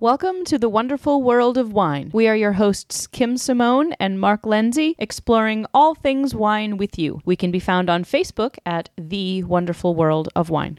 Welcome to the wonderful world of wine. We are your hosts, Kim Simone and Mark Lindsay, exploring all things wine with you. We can be found on Facebook at The Wonderful World of Wine.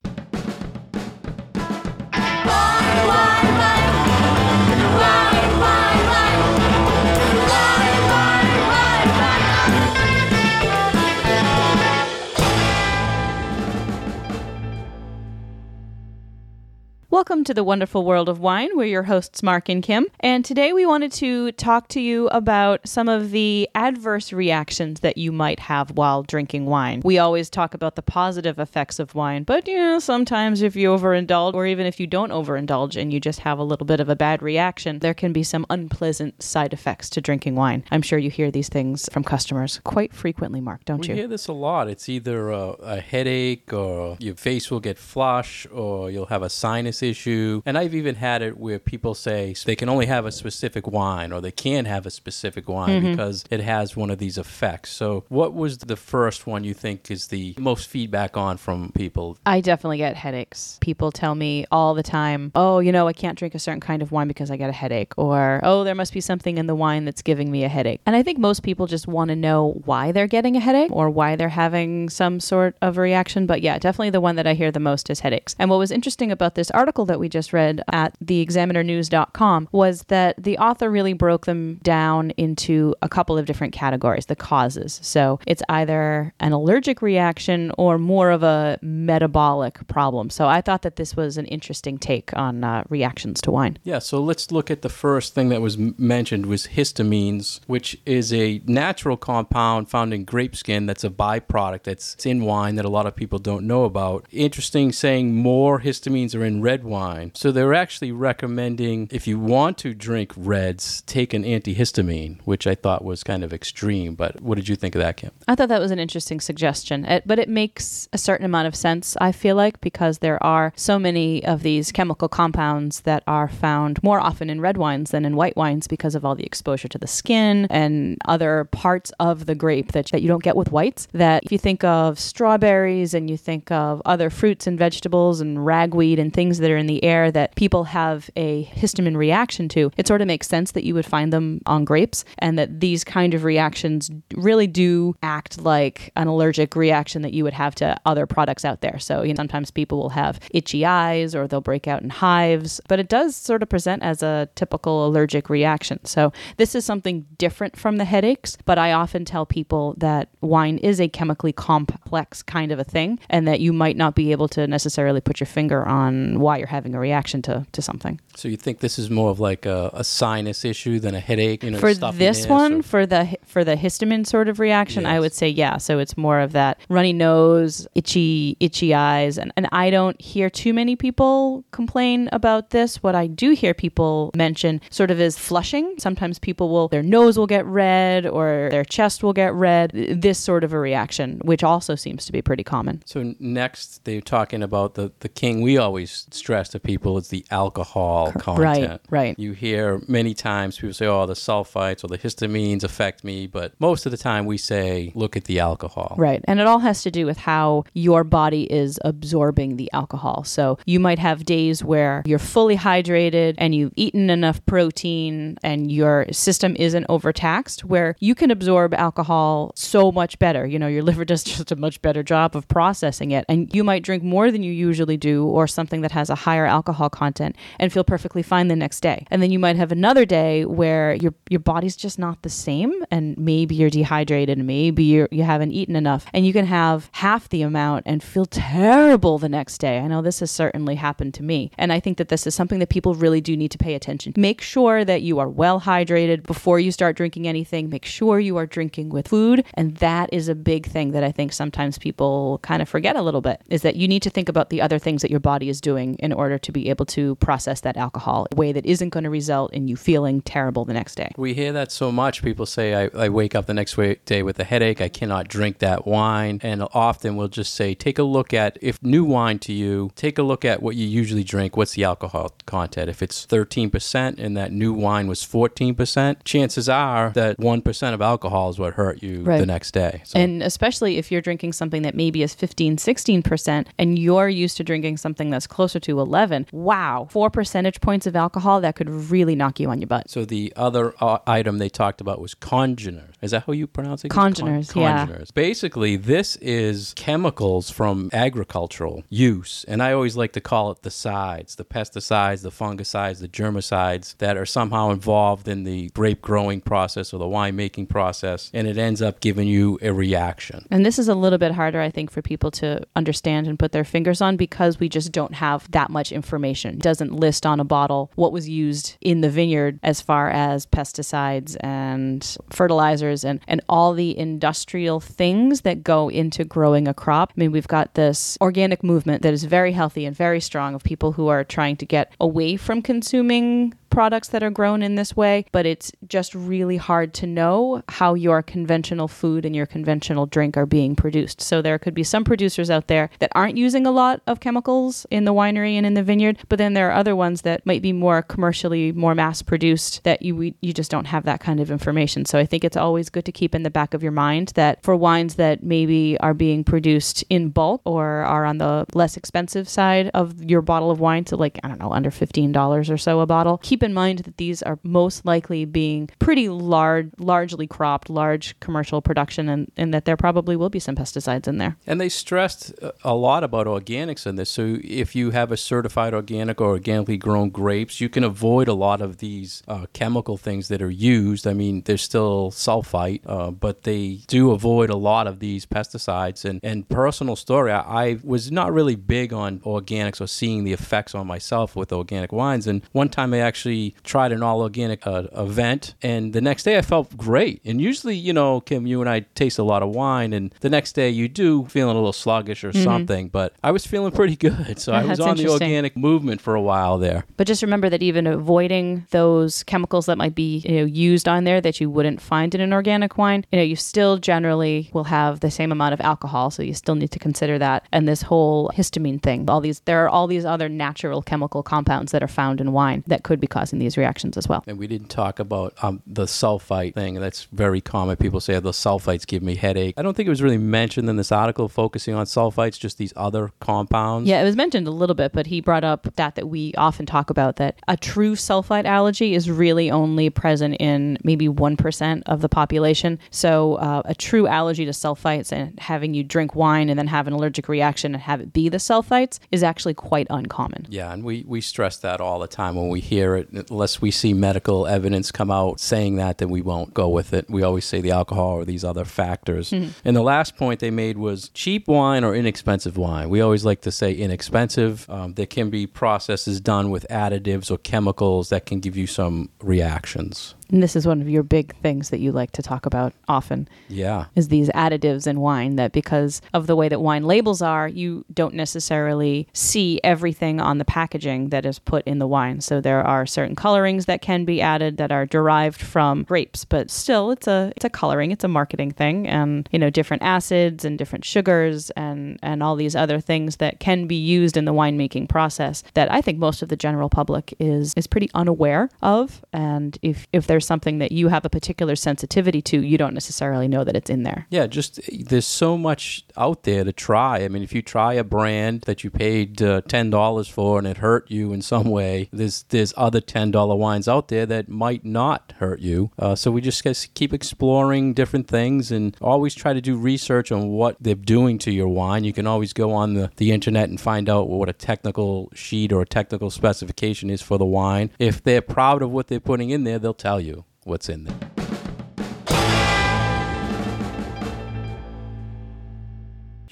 Welcome to the wonderful world of wine. We're your hosts, Mark and Kim. And today we wanted to talk to you about some of the adverse reactions that you might have while drinking wine. We always talk about the positive effects of wine, but you know, sometimes if you overindulge, or even if you don't overindulge and you just have a little bit of a bad reaction, there can be some unpleasant side effects to drinking wine. I'm sure you hear these things from customers quite frequently, Mark, don't We you? hear this a lot. It's either a, a headache or your face will get flush or you'll have a sinus issue. And I've even had it where people say they can only have a specific wine or they can't have a specific wine Mm-hmm. because it has one of these effects. So, what was the first one you think is the most feedback on from people? I definitely get headaches. People tell me all the time, oh, you know, I can't drink a certain kind of wine because I get a headache, or oh, there must be something in the wine that's giving me a headache. And I think most people just want to know why they're getting a headache or why they're having some sort of reaction. But yeah, definitely the one that I hear the most is headaches. And what was interesting about this article that we just read at theexaminernews.com was that the author really broke them down into a couple of different categories, the causes. So it's either an allergic reaction or more of a metabolic problem. So I thought that this was an interesting take on uh, reactions to wine. Yeah, so let's look at the first thing that was mentioned was histamines, which is a natural compound found in grape skin that's a byproduct that's in wine that a lot of people don't know about. Interesting saying more histamines are in red wine. So they're actually recommending if you want to drink reds, take an antihistamine, which I thought was kind of extreme, but what did you think of that, Kim? I thought that was an interesting suggestion, It- but it makes a certain amount of sense, I feel like, because there are so many of these chemical compounds that are found more often in red wines than in white wines because of all the exposure to the skin and other parts of the grape that, that you don't get with whites. That if you think of strawberries and you think of other fruits and vegetables and ragweed and things that are in the air that people have a histamine reaction to, it sort of makes sense that you would find them on grapes and that these kind of reactions really do act like an allergic reaction that you would have to other products out there. So, you know, sometimes people will have itchy eyes or they'll break out in hives, but it does sort of present as a typical allergic reaction. So, this is something different from the headaches, but I often tell people that wine is a chemically complex kind of a thing and that you might not be able to necessarily put your finger on why you're having a reaction to, to something. So you think this is more of like a, a sinus issue than a headache? You know, for this one or- for the for the histamine sort of reaction i would say yeah. So it's more of that runny nose itchy itchy eyes. And, and i don't hear too many people complain about this. What i do hear people mention sort of is flushing. Sometimes people will their nose will get red or their chest will get red. This sort of a reaction which also seems to be pretty common. So next, they're talking about the, the king we always stress to people is the alcohol content. right. You hear many times people say, "Oh, the sulfites or the histamines affect me," but most of the time we say, "Look at the alcohol." Right. And it all has to do with how your body is absorbing the alcohol. So you might have days where you're fully hydrated and you've eaten enough protein and your system isn't overtaxed, where you can absorb alcohol so much better. You know, your liver does just a much better job of processing it. And you might drink more than you usually do or something that has a higher alcohol content and feel perfectly fine the next day. And then you might have another day where your your body's just not the same and maybe you're dehydrated maybe you're, you haven't eaten enough and you can have half the amount and feel terrible the next day. I know this has certainly happened to me. And I think that this is something that people really do need to pay attention. Make sure that you are well hydrated before you start drinking anything. Make sure you are drinking with food and that is a big thing that I think sometimes people kind of forget a little bit is that you need to think about the other things that your body is doing in order to be able to process that alcohol in a way that isn't going to result in you feeling terrible the next day. We hear that so much. People say, I, I wake up the next day with a headache. I cannot drink that wine. And often we'll just say, take a look at, if new wine to you, take a look at what you usually drink. What's the alcohol content? If it's 13% and that new wine was 14%, chances are that 1% of alcohol is what hurt you Right. the next day. So And especially if you're drinking something that maybe is 15, 16%, and you're used to drinking something that's closer to 11. Wow, four percentage points of alcohol that could really knock you on your butt. So the other uh, item they talked about was congeners. Is that how you pronounce it? Congeners, yeah. Congeners. Basically, this is chemicals from agricultural use, and I always like to call it the sides, the pesticides, the fungicides, the germicides that are somehow involved in the grape growing process or the wine making process, and it ends up giving you a reaction. And this is a little bit harder, I think, for people to understand and put their fingers on because we just don't have that much information. It doesn't list on a bottle what was used in the vineyard as far as pesticides and fertilizers and, and all the industrial things that go into growing a crop. I mean, we've got this organic movement that is very healthy and very strong of people who are trying to get away from consuming products that are grown in this way, but it's just really hard to know how your conventional food and your conventional drink are being produced. So there could be some producers out there that aren't using a lot of chemicals in the winery and in the vineyard, but then there are other ones that might be more commercially more mass produced that you you just don't have that kind of information. So I think it's always good to keep in the back of your mind that for wines that maybe are being produced in bulk or are on the less expensive side of your bottle of wine, so like I don't know, under $15 or so a bottle, keep in mind that these are most likely being pretty large, largely cropped, large commercial production, and, and that there probably will be some pesticides in there. And they stressed a lot about organics in this. So if you have a certified organic or organically grown grapes, you can avoid a lot of these uh, chemical things that are used. I mean, there's still sulfite, uh, but they do avoid a lot of these pesticides. And, and personal story, I, I was not really big on organics or seeing the effects on myself with organic wines. And one time I actually tried an all organic uh, event, and the next day I felt great. And usually, you know, Kim, you and I taste a lot of wine, and the next day you do feeling a little sluggish or mm-hmm. something. But I was feeling pretty good, so I was on the organic movement for a while there. But just remember that even avoiding those chemicals that might be you know used on there that you wouldn't find in an organic wine, you know, you still generally will have the same amount of alcohol, so you still need to consider that. And this whole histamine thing, all these there are all these other natural chemical compounds that are found in wine that could be causing these reactions as well. And we didn't talk about um, the sulfite thing. That's very common. People say the sulfites give me headache. I don't think it was really mentioned in this article focusing on sulfites, just these other compounds. Yeah, it was mentioned a little bit, but he brought up that that we often talk about that a true sulfite allergy is really only present in maybe 1% of the population. So uh, a true allergy to sulfites and having you drink wine and then have an allergic reaction and have it be the sulfites is actually quite uncommon. Yeah, and we, we stress that all the time when we hear it unless we see medical evidence come out saying that, then we won't go with it. We always say the alcohol or these other factors. Mm-hmm. And the last point they made was cheap wine or inexpensive wine. We always like to say inexpensive. Um, there can be processes done with additives or chemicals that can give you some reactions. And this is one of your big things that you like to talk about often. Yeah. Is these additives in wine that because of the way that wine labels are, you don't necessarily see everything on the packaging that is put in the wine. So there are certain colorings that can be added that are derived from grapes, but still it's a it's a coloring, it's a marketing thing and you know different acids and different sugars and and all these other things that can be used in the winemaking process that I think most of the general public is is pretty unaware of and if if there's there's something that you have a particular sensitivity to, you don't necessarily know that it's in there. Yeah, just there's so much out there to try. I mean, if you try a brand that you paid uh, ten dollars for and it hurt you in some way, there's there's other ten dollar wines out there that might not hurt you. Uh, so we just keep exploring different things and always try to do research on what they're doing to your wine. You can always go on the, the internet and find out what a technical sheet or a technical specification is for the wine. If they're proud of what they're putting in there, they'll tell you what's in there.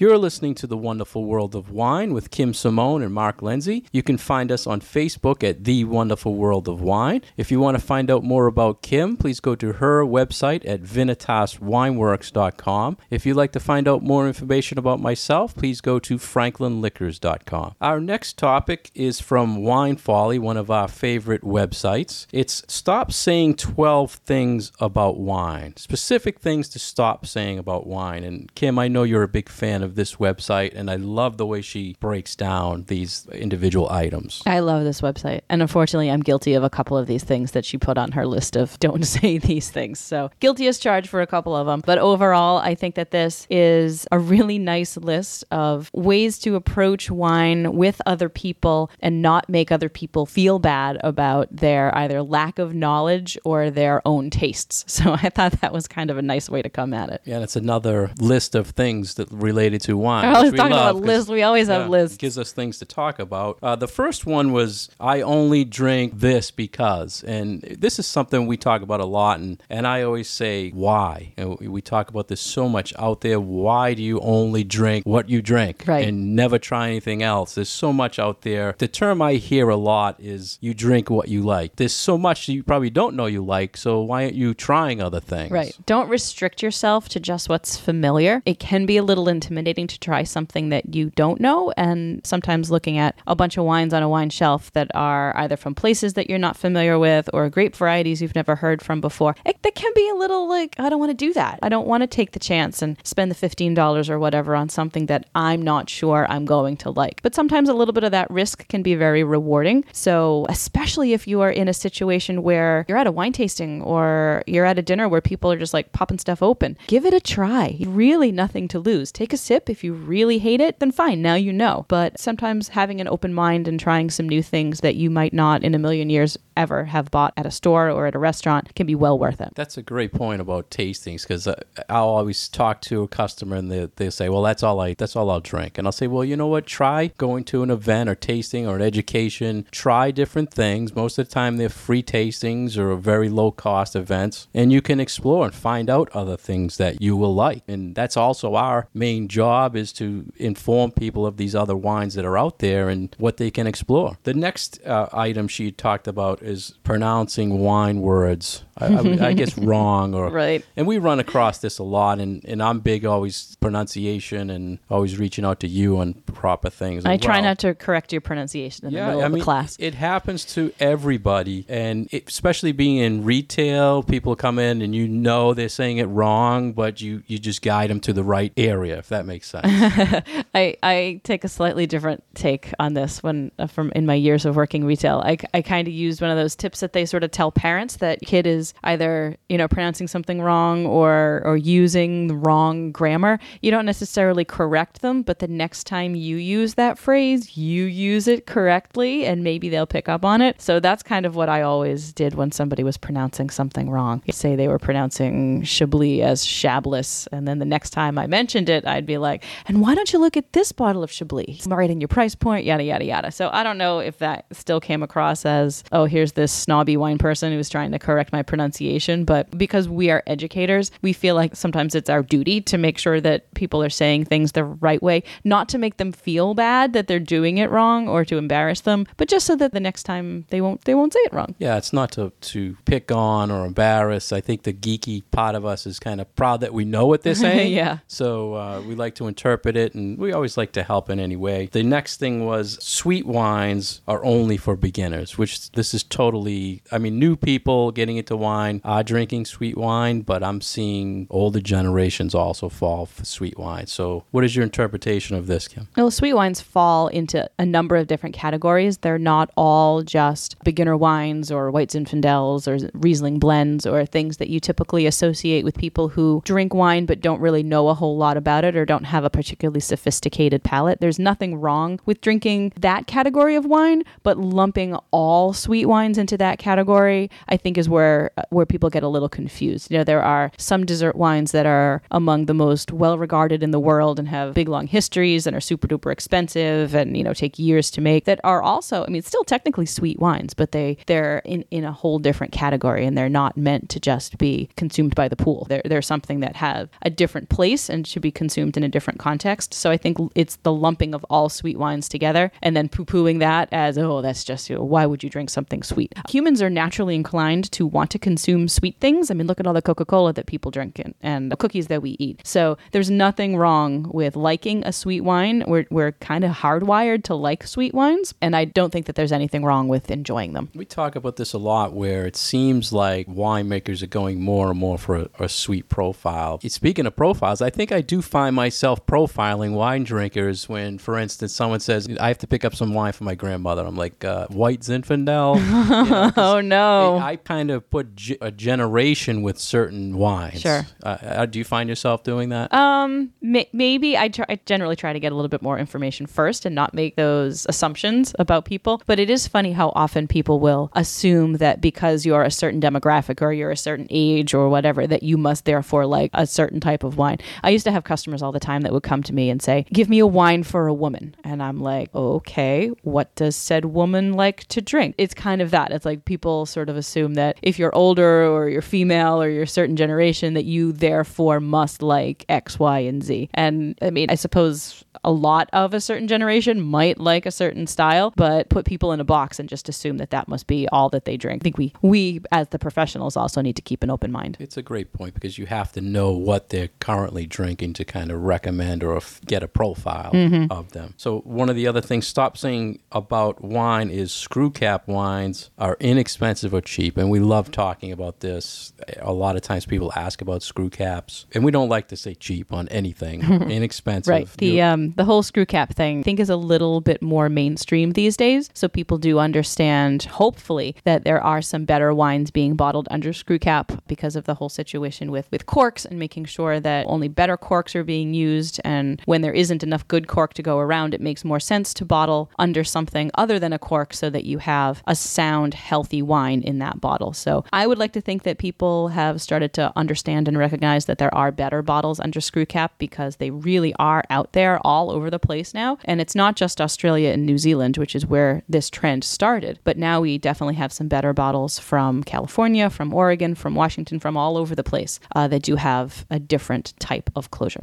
You're listening to The Wonderful World of Wine with Kim Simone and Mark Lindsay. You can find us on Facebook at The Wonderful World of Wine. If you want to find out more about Kim, please go to her website at vinitaswineworks.com. If you'd like to find out more information about myself, please go to franklinliquors.com. Our next topic is from Wine Folly, one of our favorite websites. It's Stop Saying 12 Things About Wine, specific things to stop saying about wine. And Kim, I know you're a big fan of of this website, and I love the way she breaks down these individual items. I love this website. And unfortunately, I'm guilty of a couple of these things that she put on her list of don't say these things. So, guilty as charged for a couple of them. But overall, I think that this is a really nice list of ways to approach wine with other people and not make other people feel bad about their either lack of knowledge or their own tastes. So, I thought that was kind of a nice way to come at it. Yeah, it's another list of things that related to wine. I we talking about lists. We always have yeah, lists. Gives us things to talk about. Uh, the first one was I only drink this because, and this is something we talk about a lot, and and I always say why. And we, we talk about this so much out there. Why do you only drink what you drink Right. and never try anything else? There's so much out there. The term I hear a lot is you drink what you like. There's so much you probably don't know you like. So why aren't you trying other things? Right. Don't restrict yourself to just what's familiar. It can be a little intimidating to try something that you don't know. And sometimes looking at a bunch of wines on a wine shelf that are either from places that you're not familiar with or grape varieties you've never heard from before, it, that can be a little like, I don't want to do that. I don't want to take the chance and spend the $15 or whatever on something that I'm not sure I'm going to like. But sometimes a little bit of that risk can be very rewarding. So, especially if you are in a situation where you're at a wine tasting or you're at a dinner where people are just like popping stuff open, give it a try. Really, nothing to lose. Take a sip. If you really hate it, then fine, now you know. But sometimes having an open mind and trying some new things that you might not in a million years ever have bought at a store or at a restaurant can be well worth it. That's a great point about tastings because I'll always talk to a customer and they they say, "Well, that's all I that's all I'll drink," and I'll say, "Well, you know what? Try going to an event or tasting or an education. Try different things. Most of the time, they're free tastings or very low cost events, and you can explore and find out other things that you will like. And that's also our main job is to inform people of these other wines that are out there and what they can explore. The next uh, item she talked about is pronouncing wine words. I, I, I guess wrong or Right. and we run across this a lot, and, and I'm big always pronunciation and always reaching out to you on proper things. I as try not to correct your pronunciation in the middle I of mean, the class. It happens to everybody, and it, especially being in retail, people come in and you know they're saying it wrong, but you you just guide them to the right area, if that makes sense. I, I take a slightly different take on this when from in my years of working retail. I, I kind of used one of those tips that they sort of tell parents that kid is either you know pronouncing something wrong or or using the wrong grammar. You don't necessarily correct them, but the next time you use that phrase, you use it correctly, and maybe they'll pick up on it. So that's kind of what I always did when somebody was pronouncing something wrong. Say they were pronouncing Chablis as Chablis, and then the next time I mentioned it, I'd be like, "And why don't you look at this bottle of Chablis? I'm right in your price point, yada yada yada." So I don't know if that still came across as, "Oh, here's this snobby wine person who's trying to correct my pronunciation," but because we are educators, we feel like sometimes it's our duty to make sure that people are saying things the right way, not to make them feel bad that they're doing it wrong or to embarrass them, but just so that the next time they won't they won't say it wrong. Yeah, it's not to, to pick on or embarrass. I think the geeky part of us is kind of proud that we know what they're saying. Yeah. So uh, we like to interpret it, and we always like to help in any way. The next thing was sweet wines are only for beginners, which this is totally. I mean, new people getting into wine are drinking sweet wine, but I'm seeing older generations also fall for sweet wine. So, what is your interpretation of this, Kim? Well, sweet wines fall into a number of different categories. They're not all just beginner wines or white Zinfandels or Riesling blends or things that you typically associate with people who drink wine but don't really know a whole lot about it or don't have a particularly sophisticated palate. There's nothing wrong with drinking that category of wine, but lumping all sweet wines into that category, I think, is where uh, where people get a little confused. You know, there are some dessert wines that are among the most well regarded in the world and have big long histories and are super duper expensive and you know take years to make that are also I mean still technically sweet wines but they they're in in a whole different category and they're not meant to just be consumed by the pool they're they're something that have a different place and should be consumed in a different context so I think it's the lumping of all sweet wines together and then poo-pooing that as oh that's just you know, why would you drink something sweet. Humans are naturally inclined to want to consume sweet things. I mean, look at all the Coca Cola that people drink and, and the cookies that we eat. So there's nothing wrong with liking a sweet wine. We're, we're kind of hardwired to like sweet wines. And I don't think that there's anything wrong with enjoying them. We talk about this a lot where it seems like winemakers are going more and more for a, a sweet profile. Speaking of profiles, I think I do find myself profiling wine drinkers when, for instance, someone says, I have to pick up some wine for my grandmother. I'm like, uh, White Zinfandel? You know, Oh, no. I kind of put ge- a generation with certain wines. Sure. Uh, uh, do you find yourself doing that? Um, may- maybe I, try, I generally try to get a little bit more information first and not make those assumptions about people. But it is funny how often people will assume that because you're a certain demographic or you're a certain age or whatever, that you must therefore like a certain type of wine. I used to have customers all the time that would come to me and say, "Give me a wine for a woman," and I'm like, "Okay, what does said woman like to drink?" It's kind of that. It's like people sort of assume that if you're older or you're female or you're a certain generation, that you therefore must like X, Y, and Z. And I mean, I suppose a lot of a certain generation might like a certain style, but put people in a box and just assume that that must be all that they drink. I think we, we as the professionals also need to keep an open mind. It's a great point because you have to know what they're currently drinking to kind of recommend or get a profile Mm-hmm. of them. So, one of the other things, stop saying about wine is screw cap wines are inexpensive or cheap. And we love talking about this. A lot of times people ask about screw caps, and we don't like to say cheap on anything. inexpensive. Right. The You- um the whole screw cap thing I think is a little bit more mainstream these days. So people do understand, hopefully, that there are some better wines being bottled under screw cap because of the whole situation with with corks and making sure that only better corks are being used. And when there isn't enough good cork to go around, it makes more sense to bottle under something other than a cork so that you have a sound, healthy wine in that bottle. So I would like to think that people have started to understand and recognize that there are better bottles under screw cap because they really are out there all over the place now. And it's not just Australia and New Zealand, which is where this trend started, but now we definitely have some better bottles from California, from Oregon, from Washington, from all over the place uh, that do have a different type of closure.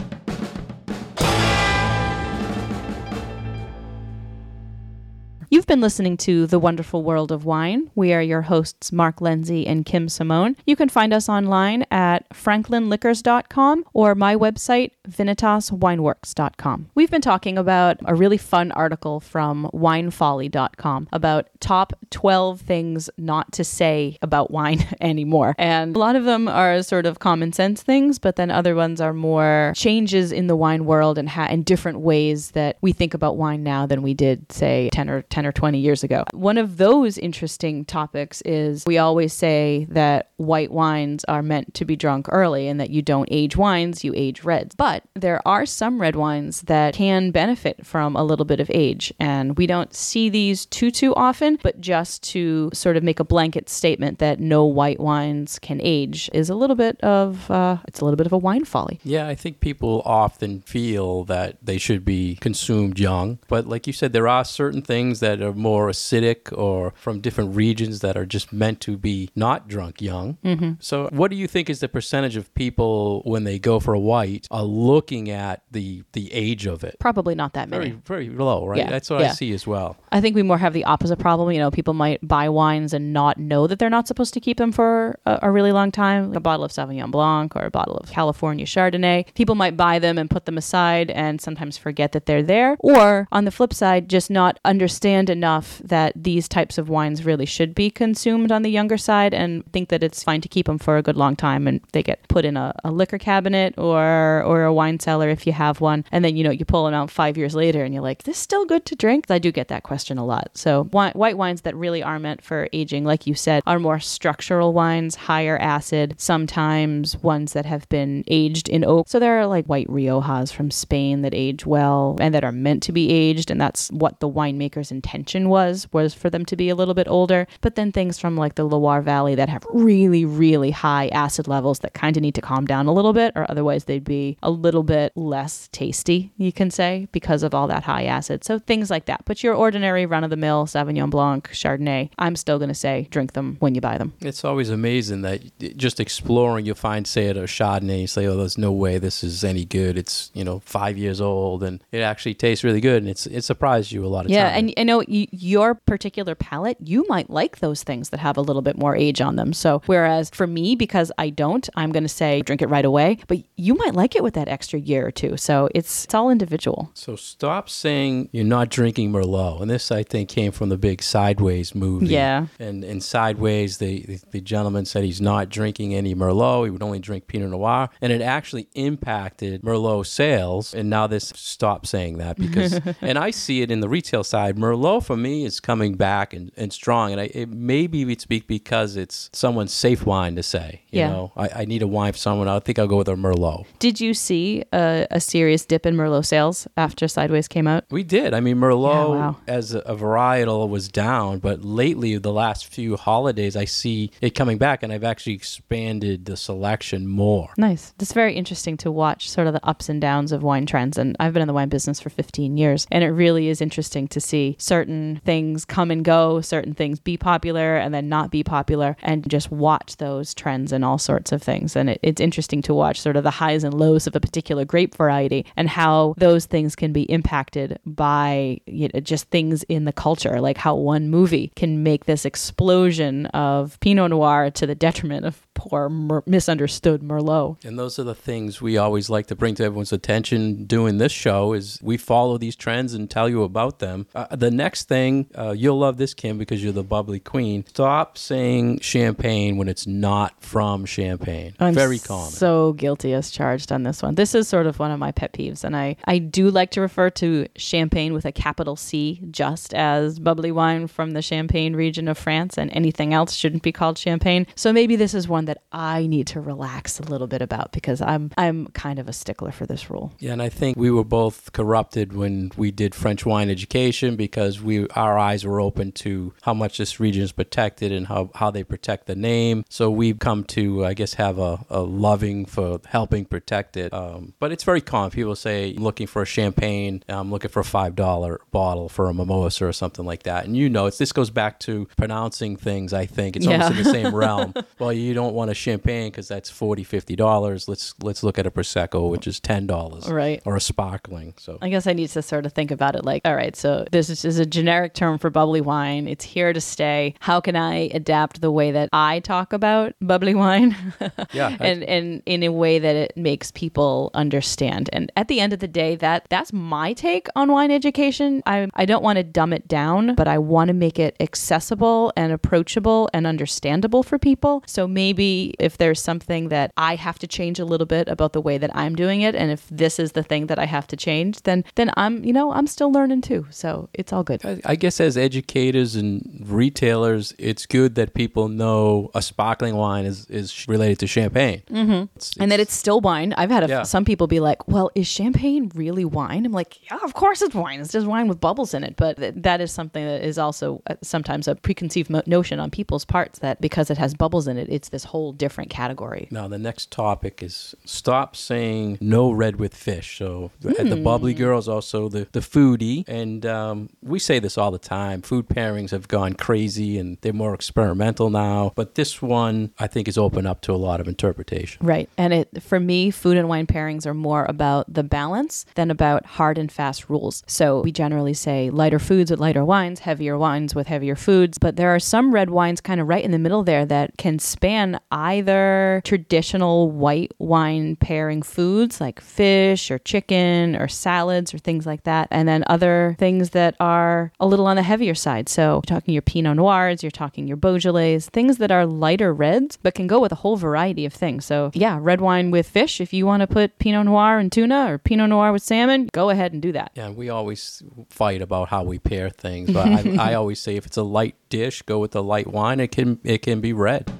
You've been listening to The Wonderful World of Wine. We are your hosts, Mark Lindsay and Kim Simone. You can find us online at franklinliquors.com or my website, vinitaswineworks.com. We've been talking about a really fun article from winefolly.com about top 12 things not to say about wine anymore. And a lot of them are sort of common sense things, but then other ones are more changes in the wine world and, ha- and different ways that we think about wine now than we did, say, 10 or 10 or 20 years ago. One of those interesting topics is we always say that white wines are meant to be drunk early and that you don't age wines, you age reds. But there are some red wines that can benefit from a little bit of age. And we don't see these too, too often, but just to sort of make a blanket statement that no white wines can age is a little bit of, uh, it's a little bit of a wine folly. Yeah, I think people often feel that they should be consumed young. But like you said, there are certain things that are more acidic or from different regions that are just meant to be not drunk young. Mm-hmm. So, what do you think is the percentage of people when they go for a white are looking at the the age of it? Probably not that many. Very, very low, right? Yeah, That's what yeah. I see as well. I think we more have the opposite problem. You know, people might buy wines and not know that they're not supposed to keep them for a, a really long time. Like a bottle of Sauvignon Blanc or a bottle of California Chardonnay. People might buy them and put them aside and sometimes forget that they're there. Or on the flip side, just not understand enough that these types of wines really should be consumed on the younger side and think that it's fine to keep them for a good long time and they get put in a, a liquor cabinet or or a wine cellar if you have one. And then, you know, you pull them out five years later and you're like, this is still good to drink? I do get that question a lot. So wi- white wines that really are meant for aging, like you said, are more structural wines, higher acid, sometimes ones that have been aged in oak. So there are like white Riojas from Spain that age well and that are meant to be aged. And that's what the winemaker's intention was, was for them to be a little bit older. But then things from like the Loire Valley that have really, really high acid levels that kind of need to calm down a little bit, or otherwise they'd be a little bit less tasty, you can say, because of all that high acid. So things like that. But your ordinary run of the mill Sauvignon Blanc, Chardonnay, I'm still going to say drink them when you buy them. It's always amazing that just exploring, you'll find, say, at a Chardonnay, you say, oh, there's no way this is any good. It's, you know, five years old and it actually tastes really good. And it's it surprised you a lot of times. Yeah, times. and I know y- your particular palate, you might like those things that have a little bit more age on them. So, whereas for me, because I don't, I'm going to say drink it right away, but you might like it with that extra year or two. So, it's, it's all individual. So stop saying you're not drinking Merlot. And this, I think, came from the big Sideways movie. Yeah. And in Sideways, the, the, the gentleman said he's not drinking any Merlot. He would only drink Pinot Noir. And it actually impacted Merlot sales. And now this stop saying that because, and I see it in the retail side. Merlot for me is coming back and, and strong. And I, it maybe it's be- because it's someone's safe wine to say. You Yeah. know, I, I need a wine for someone. I think I'll go with a Merlot. Did you see a, a serious dip in Merlot sales after Sideways came out? We did. I mean, Merlot Yeah, wow. as a, a varietal was down, but lately, the last few holidays, I see it coming back, and I've actually expanded the selection more. Nice. It's very interesting to watch sort of the ups and downs of wine trends. And I've been in the wine business for 15 years. And it really is interesting to see certain things come and go, certain things be popular and then not be popular, and just watch those trends and all sorts of things. And it, it's interesting to watch sort of the highs and lows of a particular grape variety and how those things can be impacted by you know, just things in the culture, like how one movie can make this explosion of Pinot Noir to the detriment of poor, mer- misunderstood Merlot. And those are the things we always like to bring to everyone's attention doing this show is we follow these trends and tell you about them. Uh, the next thing, uh, you'll love this, Kim, because you're the bubbly queen. Stop saying champagne when it's not from Champagne. I'm Very common. So guilty as charged on this one. This is sort of one of my pet peeves, and I I do like to refer to champagne with a capital C, just as bubbly wine from the Champagne region of France, and anything else shouldn't be called champagne. So maybe this is one that I need to relax a little bit about because I'm I'm kind of a stickler for this rule. Yeah, and I think we were both corrupted when we did French wine education because we our eyes were open to how much this region is protected and how, how they protect the name. So we've come to, I guess, have a, a loving for helping protect it. Um, but it's very common. People say, looking for a champagne, I'm looking for a $5 bottle for a mimosa or something like that. And you know, it's, this goes back to pronouncing things, I think. It's almost in the same realm. well, you don't want a champagne because that's $40, $50. Let's, let's look at a Prosecco, which is $10 Right. or a sparkling. So I guess I need to sort of think about it like, all right, so this is, a generic term for bubbly wine. It's here to stay. How can I adapt the way that I talk about bubbly wine? yeah, and and in a way that it makes people understand. And at the end of the day, that that's my take on wine education. I I don't want to dumb it down, but I want to make it accessible and approachable and understandable for people. So maybe if there's something that I have to change a little bit about the way that I'm doing it, and if this is the thing that I have to change, then then I'm you know I'm still learning too. So it's all good. I- I guess as educators and retailers, it's good that people know a sparkling wine is, is related to champagne. Mm-hmm. and that it's still wine. I've had a, Yeah. some people be like, "Well, is champagne really wine?" I'm like, "Yeah, of course it's wine. It's just wine with bubbles in it." But th- that is something that is also uh, sometimes a preconceived mo- notion on people's parts that because it has bubbles in it, it's this whole different category. Now, the next topic is stop saying no red with fish. So, the- the bubbly girl is also the, the foodie. And um, we say this all the time food pairings have gone crazy and they're more experimental now. But this one, I think, is open up to a lot of interpretation. Right. And it for me, food and wine pairings are more about the balance than about hard and fast rules. So we generally say lighter foods with lighter wines, heavier wines with heavier foods, but there are some red wines kind of right in the middle there that can span either traditional white wine pairing foods like fish or chicken or salads or things like that, and then other things that are a little on the heavier side. So you're talking your Pinot Noirs, you're talking your Beaujolais, things that are lighter reds, but can go with a whole variety of things. So yeah, red wine with fish. If you want to put Pinot Noir and tuna or Pinot Noir with salmon, go ahead and do that. Yeah, we always fight about how we pair things, but I, I always say if it's a light dish, go with the light wine. It can it can be red.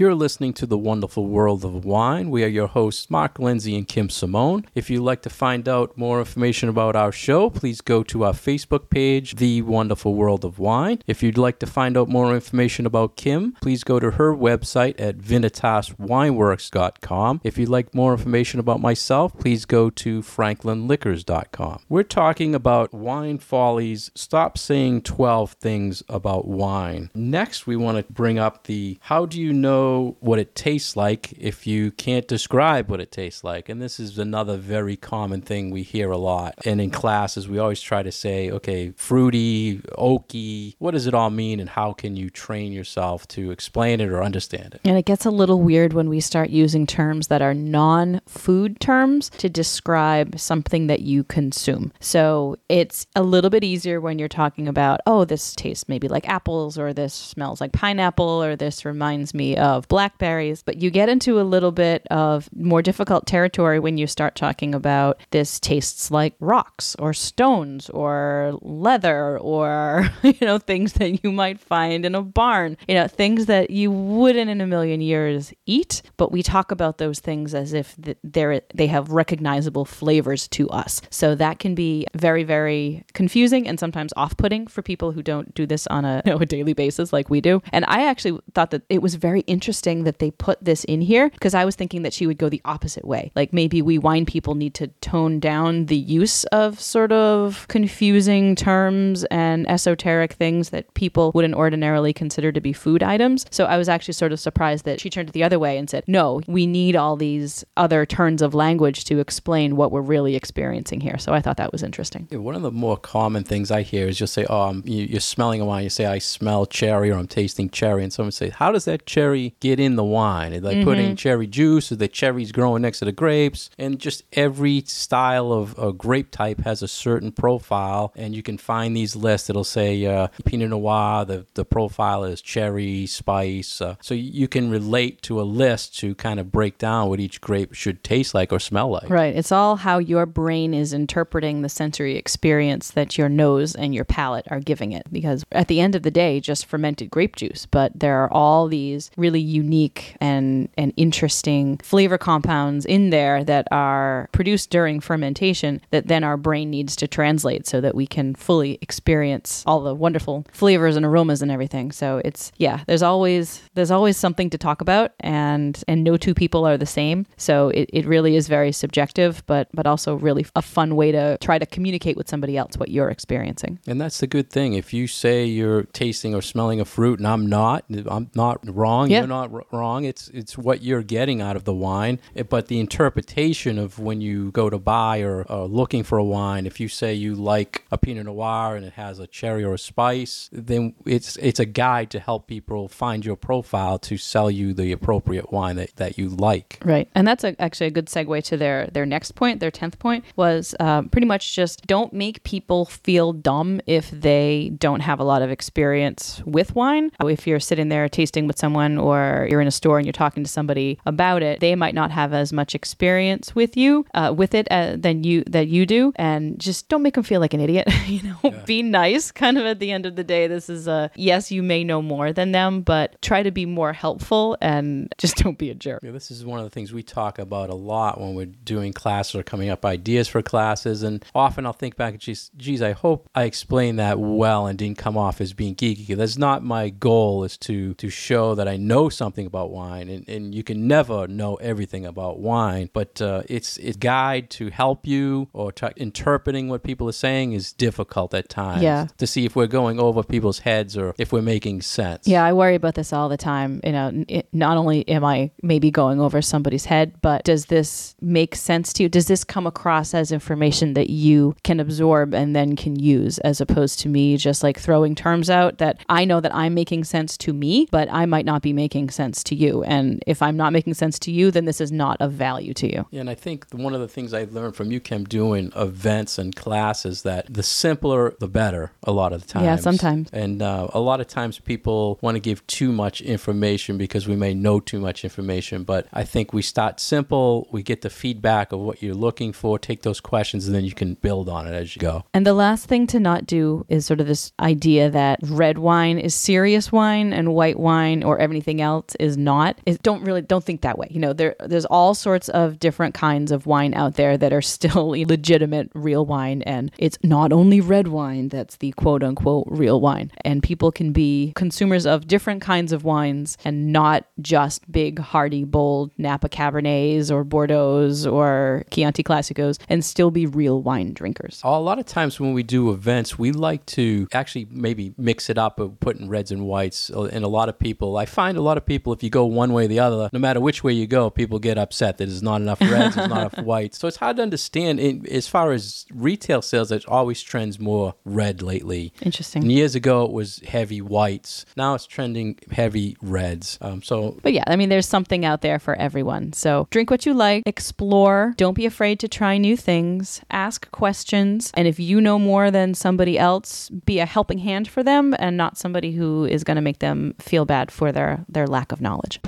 You're listening to The Wonderful World of Wine. We are your hosts, Mark Lindsay and Kim Simone. If you'd like to find out more information about our show, please go to our Facebook page, The Wonderful World of Wine. If you'd like to find out more information about Kim, please go to her website at vinitaswineworks.com. If you'd like more information about myself, please go to franklinliquors.com. We're talking about Wine Folly's. Stop saying 12 things about wine. Next, we want to bring up the how do you know what it tastes like if you can't describe what it tastes like. And this is another very common thing we hear a lot. And in classes, we always try to say, okay, fruity, oaky, what does it all mean? And how can you train yourself to explain it or understand it? And it gets a little weird when we start using terms that are non food terms to describe something that you consume. So it's a little bit easier when you're talking about, oh, this tastes maybe like apples, or this smells like pineapple, or this reminds me of blackberries. But you get into a little bit of more difficult territory when you start talking about this tastes like rocks, or stones, or leather, or, you know, things that you might find in a barn, you know, things that you wouldn't in a million years eat. But we talk about those things as if they're, they have recognizable flavors to us. So that can be very, very confusing and sometimes off putting for people who don't do this on a, you know, a daily basis like we do. And I actually thought that it was very interesting that they put this in here because I was thinking that she would go the opposite way. Like maybe we wine people need to tone down the use of sort of confusing terms and esoteric things that people wouldn't ordinarily consider to be food items. So I was actually sort of surprised that she turned it the other way and said, no, we need all these other turns of language to explain what we're really experiencing here. So I thought that was interesting. Yeah, one of the more common things I hear is you'll say, "Oh, I'm, you, you're smelling a wine." You say, "I smell cherry," or "I'm tasting cherry," and someone say, "How does that cherry get in the wine? They putting cherry juice? Or the cherries growing next to the grapes?" And just every style of a grape type has a certain profile, and you can find these lists. It'll say uh, Pinot Noir. The the profile is cherry, spice. Uh, so you can relate to a list to kind of break down what each grape should taste like or smell like. Right. It's all how your brain is interpreting the sensory experience that your nose and your palate are giving it. Because at the end of the day, just fermented grape juice, but there are all these really unique and, and interesting flavor compounds in there that are produced during fermentation that then our brain needs to translate so that we can fully experience all the wonderful flavors and aromas and everything. So it's yeah, there's always there's always something to talk about and and no two people are the same. So it, it really is very subjective, but but also really a fun way to try to communicate with somebody else what you're experiencing. And that's the good thing. If you say you're tasting or smelling a fruit and I'm not, I'm not wrong. Yeah. Not r- wrong. It's it's what you're getting out of the wine. Eh, But the interpretation of when you go to buy or, or looking for a wine, if you say you like a Pinot Noir and it has a cherry or a spice, then it's it's a guide to help people find your profile to sell you the appropriate wine that, that you like. Right, and that's a, actually a good segue to their their next point. Their tenth point was um, pretty much just don't make people feel dumb if they don't have a lot of experience with wine. If you're sitting there tasting with someone, or you're in a store and you're talking to somebody about it, they might not have as much experience with you uh, with it uh, than you that you do, and just don't make them feel like an idiot. you know, be nice. Kind of at the end of the day, this is a yes, you may know more than them, but try to be more helpful and just don't be a jerk. Yeah, this is one of the things we talk about a lot when we're doing classes or coming up ideas for classes. And often I'll think back, geez, geez, I hope I explained that well and didn't come off as being geeky. That's not my goal is to, to show that I know something about wine. And, and you can never know everything about wine, but uh, it's it's guide to help you or to interpreting what people are saying is difficult at times Yeah. to see if we're going over people's heads or if we're making sense. Yeah, I worry about this all the time. You know, it, not only am I maybe going over somebody's head, but does this make sense to you? Does this come across as information that you can absorb and then can use, as opposed to me just like throwing terms out that I know that I'm making sense to me, but I might not be making sense to you. And if I'm not making sense to you, then this is not of value to you. Yeah, and I think one of the things I learned from you, Kim, doing events and classes, that the simpler, the better. A lot of the times. Yeah, sometimes. And uh, a lot of times people want to give too much information because we may know too much information. But I think we start simple. We get the feedback of what you're looking for. Take those questions, and then you can build on it as you go. And the last thing to not do is sort of this idea that red wine is serious wine and white wine or everything else is not. Is don't really don't think that way. You know, there there's all sorts of different kinds of wine out there that are still legitimate real wine and it's not only red wine that's the quote unquote real wine. And people can be consumers of different kinds of wines and not just big hearty bold Napa Cabernets or Bordeaux's or Chianti Classicos and still be real wine drinkers. A lot of times when we do events, we like to actually maybe mix it up of putting reds and whites. Uh, and a lot of people, I find a lot of people, if you go one way or the other, no matter which way you go, people get upset that there's not enough reds, there's not enough whites. So it's hard to understand. In, as far as retail sales, it always trends more red lately. Interesting. And years ago, it was heavy whites. Now it's trending heavy reds. Um, so But yeah, I mean, there's something out there for everyone. So drink what you like, explore, don't be afraid to try new things, ask questions. And if you know more than somebody else, be a helping hand for them and not somebody who is going to make them feel bad for their, their lack of knowledge.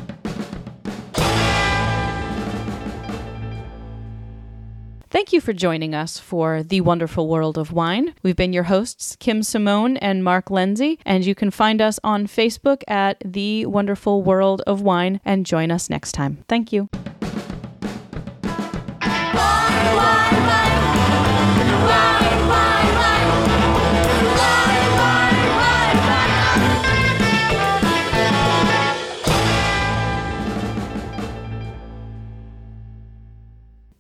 Thank you for joining us for The Wonderful World of Wine. We've been your hosts, Kim Simone and Mark Lindsay, and you can find us on Facebook at The Wonderful World of Wine and join us next time. Thank you. Wine, wine,